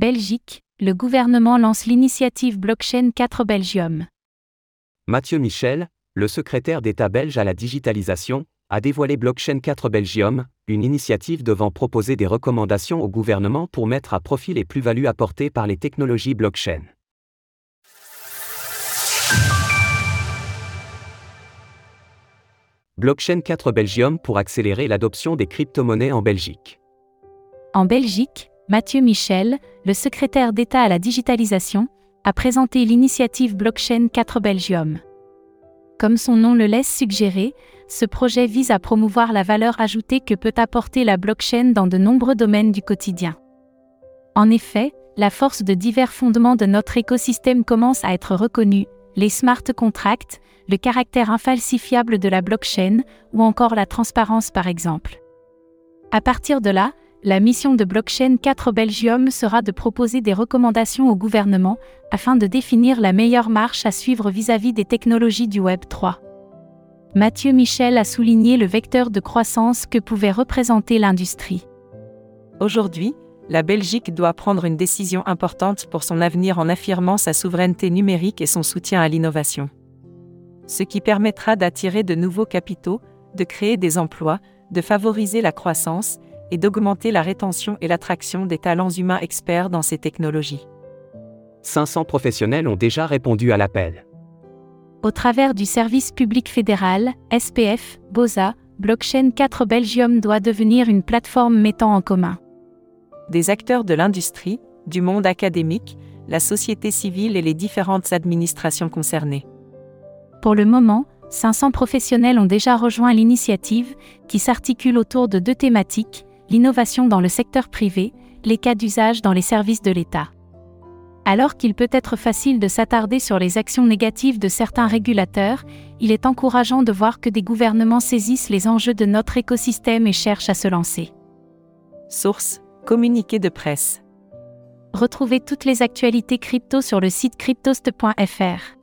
Belgique, le gouvernement lance l'initiative Blockchain 4 Belgium. Mathieu Michel, le secrétaire d'État belge à la digitalisation, a dévoilé Blockchain 4 Belgium, une initiative devant proposer des recommandations au gouvernement pour mettre à profit les plus-values apportées par les technologies blockchain. Blockchain 4 Belgium pour accélérer l'adoption des crypto-monnaies en Belgique. En Belgique, Mathieu Michel, le secrétaire d'État à la digitalisation, a présenté l'initiative Blockchain 4 Belgium. Comme son nom le laisse suggérer, ce projet vise à promouvoir la valeur ajoutée que peut apporter la blockchain dans de nombreux domaines du quotidien. En effet, la force de divers fondements de notre écosystème commence à être reconnue, les smart contracts, le caractère infalsifiable de la blockchain ou encore la transparence par exemple. À partir de là, la mission de Blockchain 4 Belgium sera de proposer des recommandations au gouvernement afin de définir la meilleure marche à suivre vis-à-vis des technologies du Web 3. Mathieu Michel a souligné le vecteur de croissance que pouvait représenter l'industrie. Aujourd'hui, la Belgique doit prendre une décision importante pour son avenir en affirmant sa souveraineté numérique et son soutien à l'innovation. Ce qui permettra d'attirer de nouveaux capitaux, de créer des emplois, de favoriser la croissance et d'augmenter la rétention et l'attraction des talents humains experts dans ces technologies. 500 professionnels ont déjà répondu à l'appel. Au travers du service public fédéral, SPF, BOSA, Blockchain 4 Belgium doit devenir une plateforme mettant en commun des acteurs de l'industrie, du monde académique, la société civile et les différentes administrations concernées. Pour le moment, 500 professionnels ont déjà rejoint l'initiative, qui s'articule autour de deux thématiques, l'innovation dans le secteur privé, les cas d'usage dans les services de l'État. Alors qu'il peut être facile de s'attarder sur les actions négatives de certains régulateurs, il est encourageant de voir que des gouvernements saisissent les enjeux de notre écosystème et cherchent à se lancer. Source Communiqué de presse. Retrouvez toutes les actualités crypto sur le site cryptost.fr.